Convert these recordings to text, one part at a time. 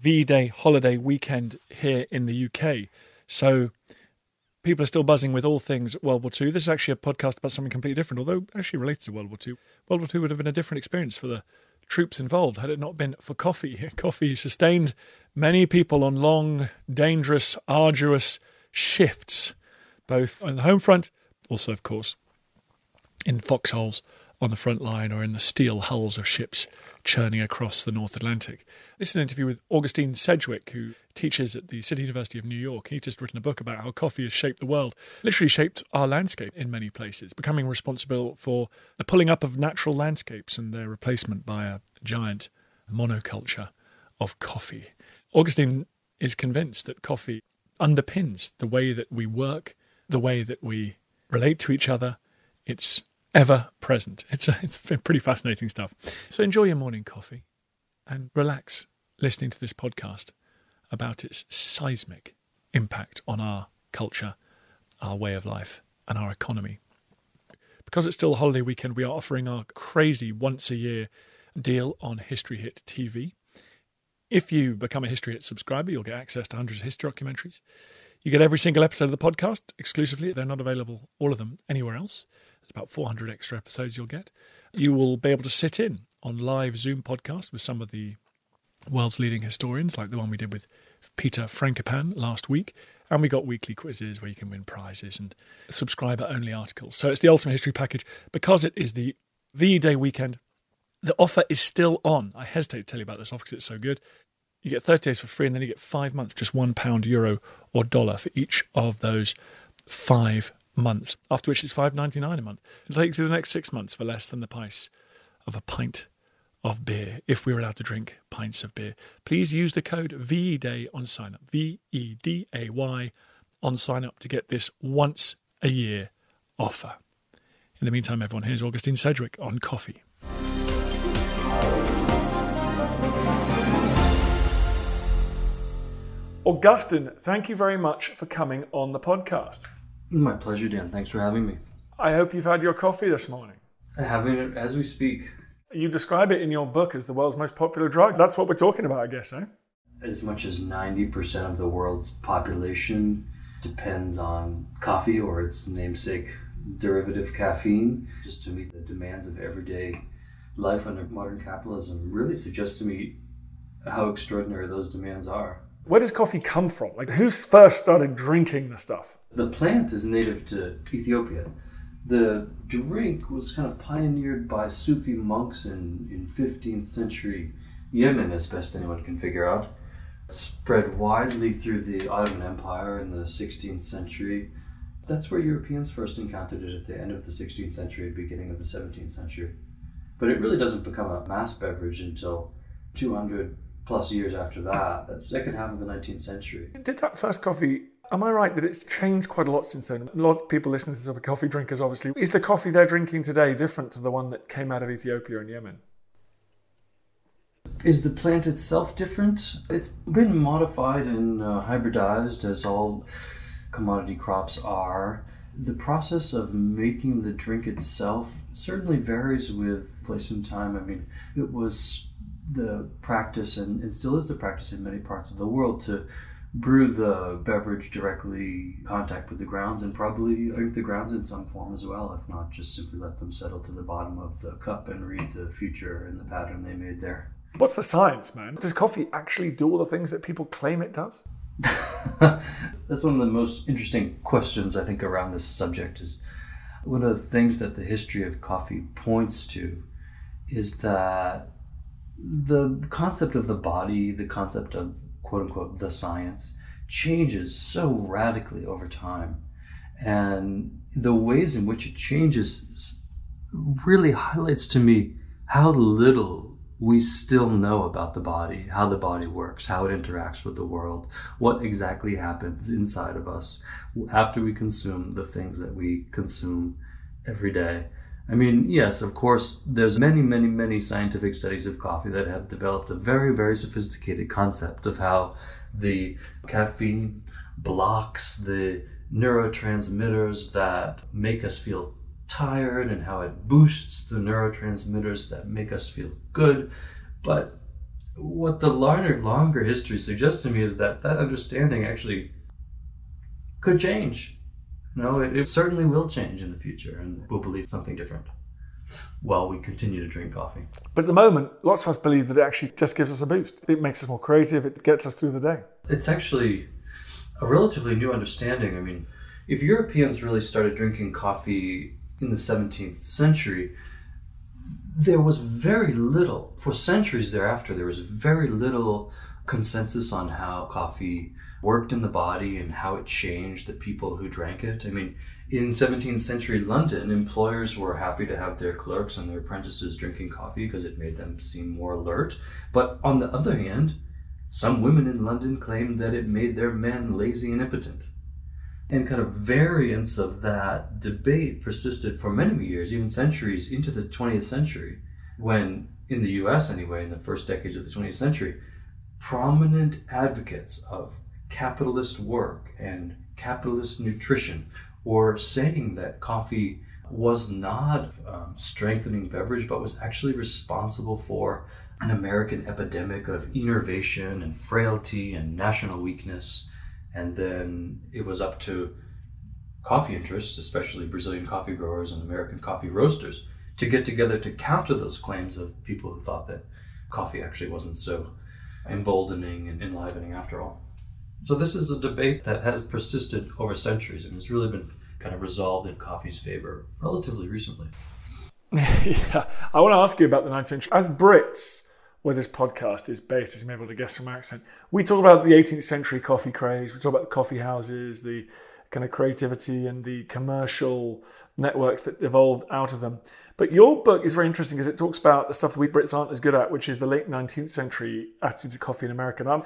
V Day holiday weekend here in the UK. So people are still buzzing with all things World War II. This is actually a podcast about something completely different, although actually related to World War II. World War II would have been a different experience for the troops involved had it not been for coffee. Coffee sustained many people on long, dangerous, arduous shifts, both on the home front, also, of course, in foxholes on the front line or in the steel hulls of ships churning across the North Atlantic. This is an interview with Augustine Sedgewick, who teaches at the City University of New York. He's just written a book about how coffee has shaped the world, literally shaped our landscape in many places, becoming responsible for the pulling up of natural landscapes and their replacement by a giant monoculture of coffee. Augustine is convinced that coffee underpins the way that we work, the way that we relate to each other. It's ever present. It's a, it's pretty fascinating stuff. So enjoy your morning coffee and relax listening to this podcast about its seismic impact on our culture, our way of life, and our economy. Because it's still a holiday weekend, we are offering our crazy once a year deal on History Hit TV. If you become a History Hit subscriber, you'll get access to hundreds of history documentaries. You get every single episode of the podcast exclusively. They're not available, all of them, anywhere else. There's about 400 extra episodes you'll get. You will be able to sit in on live Zoom podcasts with some of the world's leading historians, like the one we did with Peter Frankopan last week. And we got weekly quizzes where you can win prizes and subscriber only articles. So it's the Ultimate History Package. Because it is the V Day weekend, the offer is still on. I hesitate to tell you about this offer because it's so good. You get 30 days for free and then you get five months, just one pound, euro, or dollar for each of those five months, after which it's five ninety nine a month. It'll take you through the next six months for less than the price of a pint of beer, if we're allowed to drink pints of beer. Please use the code VEDAY on sign up, V E D A Y on sign up to get this once a year offer. In the meantime, everyone, here's Augustine Sedgewick on coffee. Augustine, thank you very much for coming on the podcast. My pleasure, Dan. Thanks for having me. I hope you've had your coffee this morning. Having it as we speak. You describe it in your book as the world's most popular drug. That's what we're talking about, I guess, eh? As much as 90% of the world's population depends on coffee or its namesake derivative caffeine, just to meet the demands of everyday life under modern capitalism, really suggests to me how extraordinary those demands are. Where does coffee come from? Like, who's first started drinking the stuff? The plant is native to Ethiopia. The drink was kind of pioneered by Sufi monks in, in 15th century Yemen, as best anyone can figure out. It spread widely through the Ottoman Empire in the 16th century. That's where Europeans first encountered it at the end of the 16th century, beginning of the 17th century. But it really doesn't become a mass beverage until 200 plus years after that, that second half of the 19th century. Did that first coffee Am I right that it's changed quite a lot since then? A lot of people listening to this are coffee drinkers, obviously. Is the coffee they're drinking today different to the one that came out of Ethiopia and Yemen? Is the plant itself different? It's been modified and uh, hybridized as all commodity crops are. The process of making the drink itself certainly varies with place and time. I mean, it was the practice and, and still is the practice in many parts of the world to brew the beverage directly contact with the grounds and probably drink the grounds in some form as well if not just simply let them settle to the bottom of the cup and read the future and the pattern they made there What's the science, man? Does coffee actually do all the things that people claim it does? That's one of the most interesting questions I think around this subject is one of the things that the history of coffee points to is that the concept of the body, the concept of quote unquote the science changes so radically over time. And the ways in which it changes really highlights to me how little we still know about the body, how the body works, how it interacts with the world, what exactly happens inside of us after we consume the things that we consume every day. I mean, yes, of course, there's many, many, many scientific studies of coffee that have developed a very, very sophisticated concept of how the caffeine blocks the neurotransmitters that make us feel tired and how it boosts the neurotransmitters that make us feel good. But what the longer, longer history suggests to me is that that understanding actually could change. Know, it, it certainly will change in the future, and we'll believe something different while we continue to drink coffee. But at the moment, lots of us believe that it actually just gives us a boost. It makes us more creative, it gets us through the day. It's actually a relatively new understanding. I mean, if Europeans really started drinking coffee in the 17th century, there was very little, for centuries thereafter, there was very little consensus on how coffee worked in the body and how it changed the people who drank it. I mean, in 17th century London, employers were happy to have their clerks and their apprentices drinking coffee because it made them seem more alert. But on the other hand, some women in London claimed that it made their men lazy and impotent and kind of variants of that debate persisted for many, years, even centuries into the 20th century, when, in the US anyway, in the first decades of the 20th century, prominent advocates of capitalist work and capitalist nutrition or saying that coffee was not um, strengthening beverage, but was actually responsible for an American epidemic of enervation and frailty and national weakness and then it was up to coffee interests, especially Brazilian coffee growers and American coffee roasters, to get together to counter those claims of people who thought that coffee actually wasn't so emboldening and enlivening after all. So this is a debate that has persisted over centuries and has really been kind of resolved in coffee's favor relatively recently. yeah, I want to ask you about the 19th century. As Brits, where this podcast is based, as you may be able to guess from my accent. We talk about the 18th century coffee craze. We talk about the coffee houses, the kind of creativity and the commercial networks that evolved out of them. But your book is very interesting because it talks about the stuff that we Brits aren't as good at, which is the late 19th century attitude to coffee in America. And I'm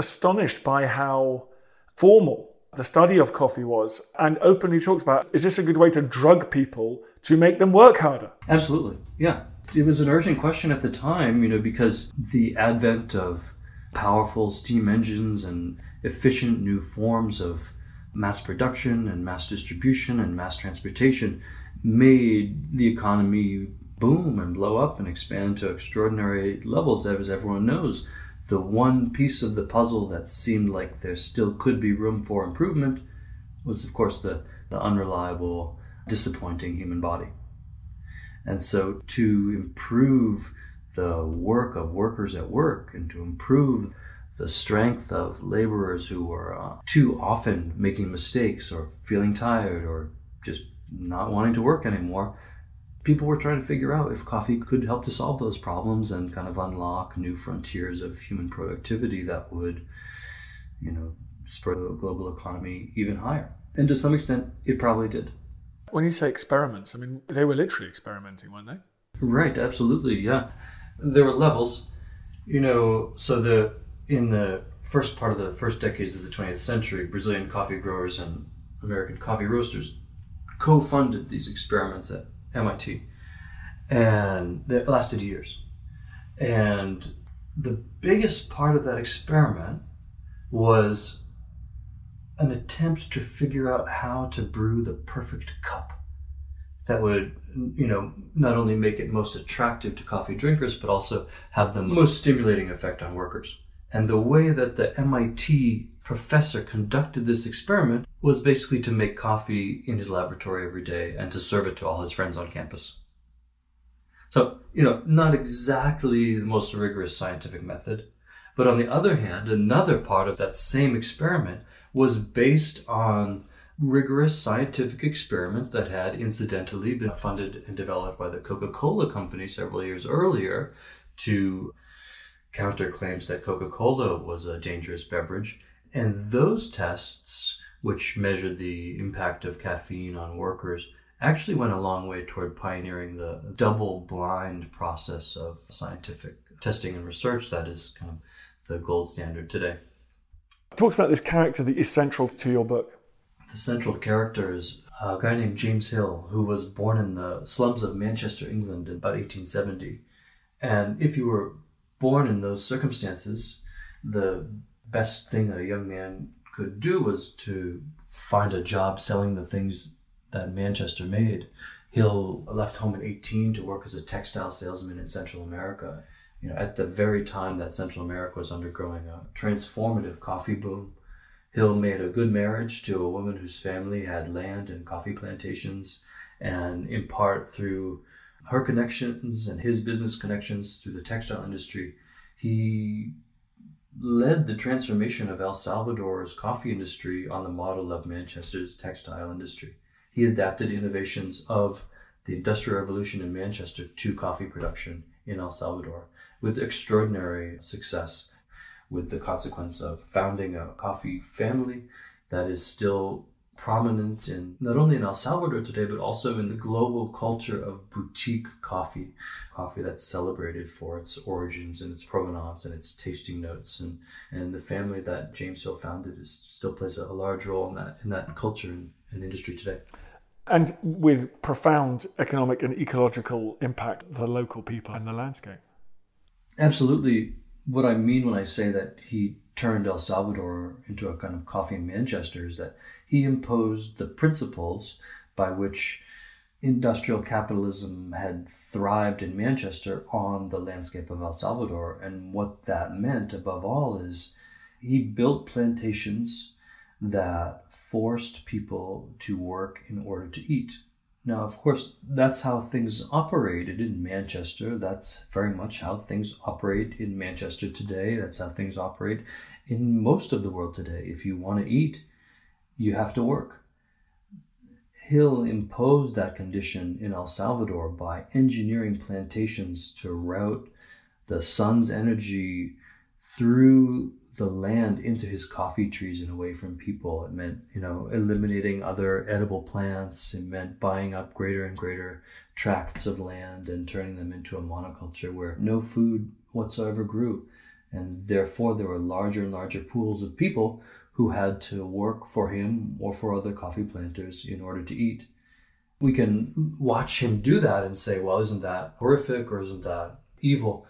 astonished by how formal the study of coffee was and openly talks about is this a good way to drug people to make them work harder? Absolutely. Yeah it was an urgent question at the time, you know, because the advent of powerful steam engines and efficient new forms of mass production and mass distribution and mass transportation made the economy boom and blow up and expand to extraordinary levels, as everyone knows. The one piece of the puzzle that seemed like there still could be room for improvement was, of course, the, the unreliable, disappointing human body. And so, to improve the work of workers at work and to improve the strength of laborers who are uh, too often making mistakes or feeling tired or just not wanting to work anymore, people were trying to figure out if coffee could help to solve those problems and kind of unlock new frontiers of human productivity that would, you know, spur the global economy even higher. And to some extent, it probably did. When you say experiments, I mean, they were literally experimenting, weren't they? Right, absolutely, yeah. There were levels, you know, so the in the first part of the first decades of the 20th century, Brazilian coffee growers and American coffee roasters co-funded these experiments at MIT. And it lasted years. And the biggest part of that experiment was an attempt to figure out how to brew the perfect cup that would, you know, not only make it most attractive to coffee drinkers, but also have the most stimulating effect on workers. And the way that the MIT professor conducted this experiment was basically to make coffee in his laboratory every day and to serve it to all his friends on campus. So, you know, not exactly the most rigorous scientific method. But on the other hand, another part of that same experiment was based on rigorous scientific experiments that had incidentally been funded and developed by the Coca Cola Company several years earlier to counter claims that Coca Cola was a dangerous beverage. And those tests, which measured the impact of caffeine on workers, actually went a long way toward pioneering the double blind process of scientific testing and research that is kind of the gold standard today. Talks about this character that is central to your book. The central character is a guy named James Hill, who was born in the slums of Manchester, England in about 1870. And if you were born in those circumstances, the best thing a young man could do was to find a job selling the things that Manchester made. Hill left home at 18 to work as a textile salesman in Central America. You know, at the very time that Central America was undergoing a transformative coffee boom, Hill made a good marriage to a woman whose family had land and coffee plantations, and in part through her connections and his business connections through the textile industry, he led the transformation of El Salvador's coffee industry on the model of Manchester's textile industry. He adapted innovations of the Industrial Revolution in Manchester to coffee production in El Salvador with extraordinary success, with the consequence of founding a coffee family that is still prominent in not only in El Salvador today, but also in the global culture of boutique coffee, coffee that's celebrated for its origins and its provenance and its tasting notes. And, and the family that James Hill founded is, still plays a, a large role in that, in that culture and, and industry today. And with profound economic and ecological impact for the local people and the landscape. Absolutely. What I mean when I say that he turned El Salvador into a kind of coffee Manchester is that he imposed the principles by which industrial capitalism had thrived in Manchester on the landscape of El Salvador. And what that meant, above all, is he built plantations that forced people to work in order to eat. Now, of course, that's how things operated in Manchester. That's very much how things operate in Manchester today. That's how things operate in most of the world today. If you want to eat, you have to work. Hill imposed that condition in El Salvador by engineering plantations to route the sun's energy through the land into his coffee trees and away from people. It meant, you know, eliminating other edible plants. It meant buying up greater and greater tracts of land and turning them into a monoculture where no food whatsoever grew. And therefore, there were larger and larger pools of people who had to work for him or for other coffee planters in order to eat. We can watch him do that and say, well, isn't that horrific or isn't that evil?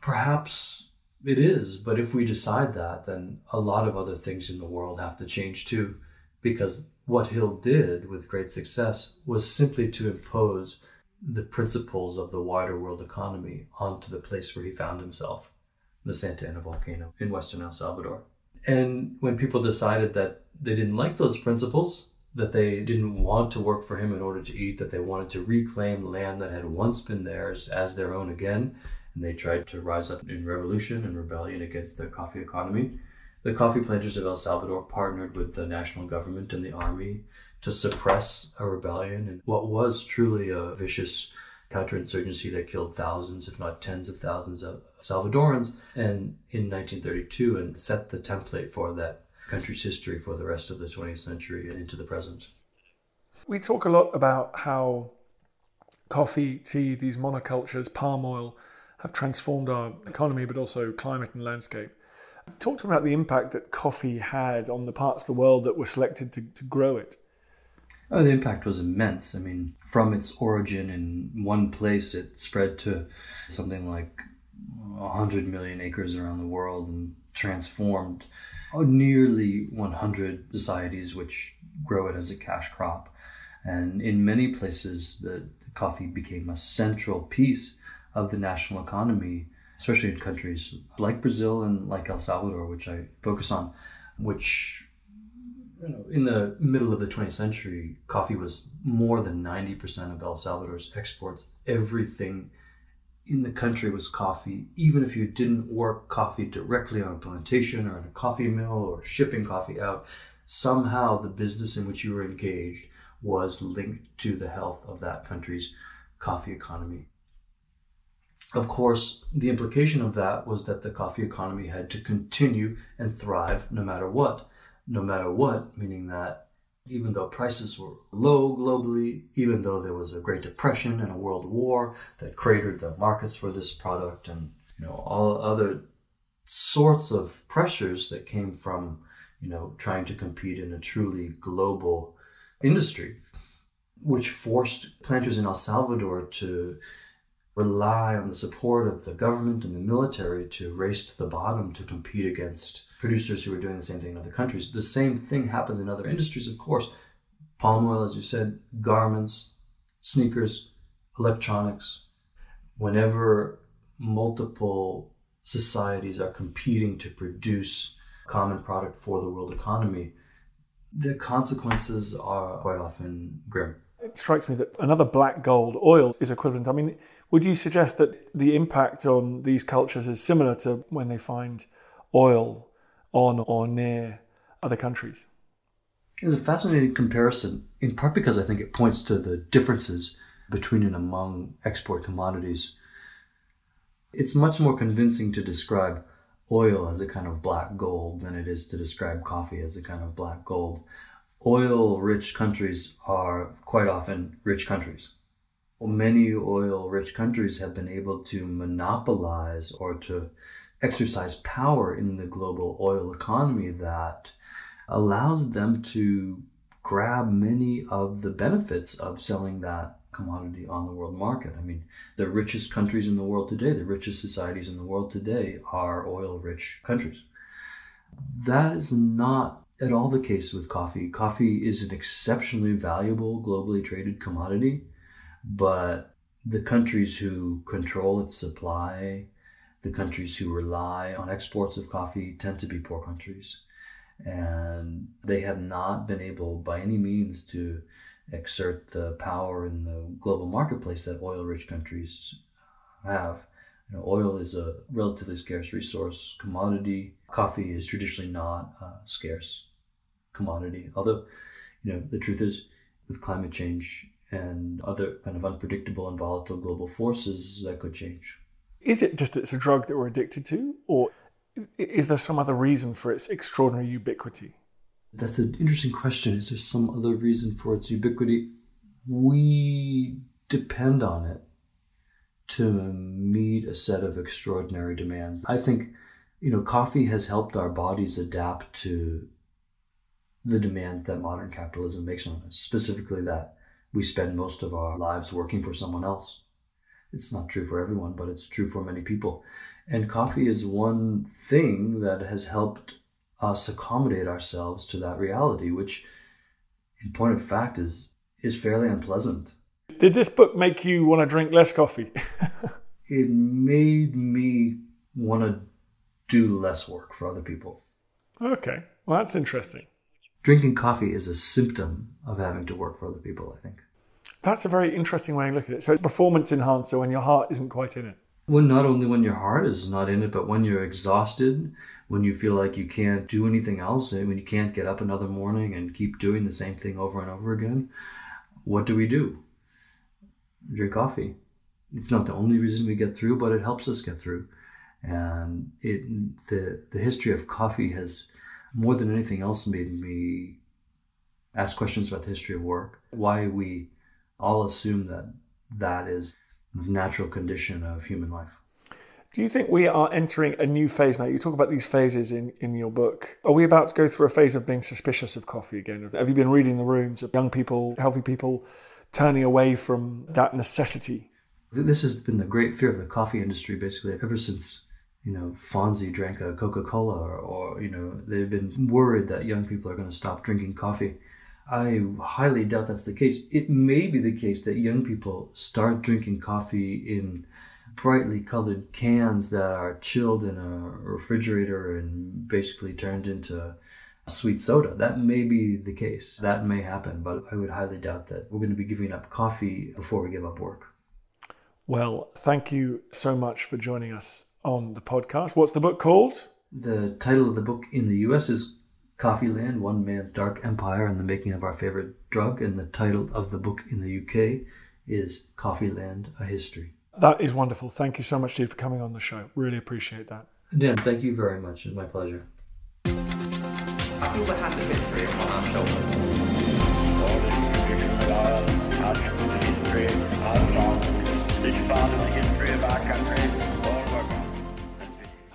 Perhaps it is, but if we decide that, then a lot of other things in the world have to change too, because what Hill did with great success was simply to impose the principles of the wider world economy onto the place where he found himself, the Santa Ana volcano in western El Salvador. And when people decided that they didn't like those principles, that they didn't want to work for him in order to eat, that they wanted to reclaim land that had once been theirs as their own again, and they tried to rise up in revolution and rebellion against the coffee economy. The coffee planters of El Salvador partnered with the national government and the army to suppress a rebellion and what was truly a vicious counterinsurgency that killed thousands, if not tens of thousands of Salvadorans, and in 1932, and set the template for that country's history for the rest of the 20th century and into the present. We talk a lot about how coffee, tea, these monocultures, palm oil have transformed our economy, but also climate and landscape. Talk to me about the impact that coffee had on the parts of the world that were selected to, to grow it. Oh, the impact was immense. I mean, from its origin in one place, it spread to something like 100 million acres around the world and transformed nearly 100 societies which grow it as a cash crop. And in many places, the coffee became a central piece of the national economy, especially in countries like Brazil and like El Salvador, which I focus on. which you know, in the middle of the 20th century, coffee was more than 90% of El Salvador's exports. Everything in the country was coffee, even if you didn't work coffee directly on a plantation or in a coffee mill or shipping coffee out, somehow the business in which you were engaged was linked to the health of that country's coffee economy. Of course, the implication of that was that the coffee economy had to continue and thrive no matter what. No matter what, meaning that even though prices were low globally, even though there was a Great Depression and a World War that cratered the markets for this product, and you know all other sorts of pressures that came from you know trying to compete in a truly global industry, which forced planters in El Salvador to rely on the support of the government and the military to race to the bottom to compete against producers who are doing the same thing in other countries. The same thing happens in other industries, of course. Palm oil, as you said, garments, sneakers, electronics. Whenever multiple societies are competing to produce a common product for the world economy, the consequences are quite often grim. It strikes me that another black gold oil is equivalent. I mean, would you suggest that the impact on these cultures is similar to when they find oil on or near other countries? It's a fascinating comparison, in part because I think it points to the differences between and among export commodities. It's much more convincing to describe oil as a kind of black gold than it is to describe coffee as a kind of black gold. Oil rich countries are quite often rich countries. Well, many oil rich countries have been able to monopolize or to exercise power in the global oil economy that allows them to grab many of the benefits of selling that commodity on the world market. I mean, the richest countries in the world today, the richest societies in the world today are oil rich countries. That is not at all the case with coffee. Coffee is an exceptionally valuable, globally traded commodity, but the countries who control its supply, the countries who rely on exports of coffee tend to be poor countries. And they have not been able by any means to exert the power in the global marketplace that oil rich countries have. You know, oil is a relatively scarce resource commodity. Coffee is traditionally not a scarce commodity. Although, you know, the truth is, with climate change and other kind of unpredictable and volatile global forces, that could change. Is it just it's a drug that we're addicted to, or is there some other reason for its extraordinary ubiquity? That's an interesting question. Is there some other reason for its ubiquity? We depend on it to meet a set of extraordinary demands. I think, you know, coffee has helped our bodies adapt to the demands that modern capitalism makes on us, specifically that we spend most of our lives working for someone else. It's not true for everyone, but it's true for many people. And coffee is one thing that has helped us accommodate ourselves to that reality, which, in point of fact, is is fairly unpleasant. Did this book make you want to drink less coffee? it made me want to do less work for other people. Okay, well, that's interesting. Drinking coffee is a symptom of having to work for other people, I think. That's a very interesting way to look at it. So it's performance enhancer when your heart isn't quite in it. When not only when your heart is not in it, but when you're exhausted, when you feel like you can't do anything else, when you can't get up another morning and keep doing the same thing over and over again, what do we do? Drink coffee. It's not the only reason we get through, but it helps us get through. And it the the history of coffee has more than anything else made me ask questions about the history of work, why we all assume that that is the natural condition of human life. Do you think we are entering a new phase now? You talk about these phases in, in your book. Are we about to go through a phase of being suspicious of coffee again? Have you been reading the rooms of young people, healthy people turning away from that necessity? This has been the great fear of the coffee industry basically ever since you know Fonzie drank a Coca-Cola or, or you know they've been worried that young people are going to stop drinking coffee. I highly doubt that's the case. It may be the case that young people start drinking coffee in brightly colored cans that are chilled in a refrigerator and basically turned into sweet soda. That may be the case. That may happen, but I would highly doubt that we're going to be giving up coffee before we give up work. Well, thank you so much for joining us on the podcast. What's the book called? The title of the book in the US is Coffee Land One Man's Dark Empire and the Making of Our Favorite Drug. And the title of the book in the UK is Coffee Land A History. That is wonderful. Thank you so much, Steve, for coming on the show. Really appreciate that. Dan, thank you very much. It's my pleasure. I feel the hand of history upon our shoulders. All the information style, and the history, and songs, this part of the history of our country, all were gone.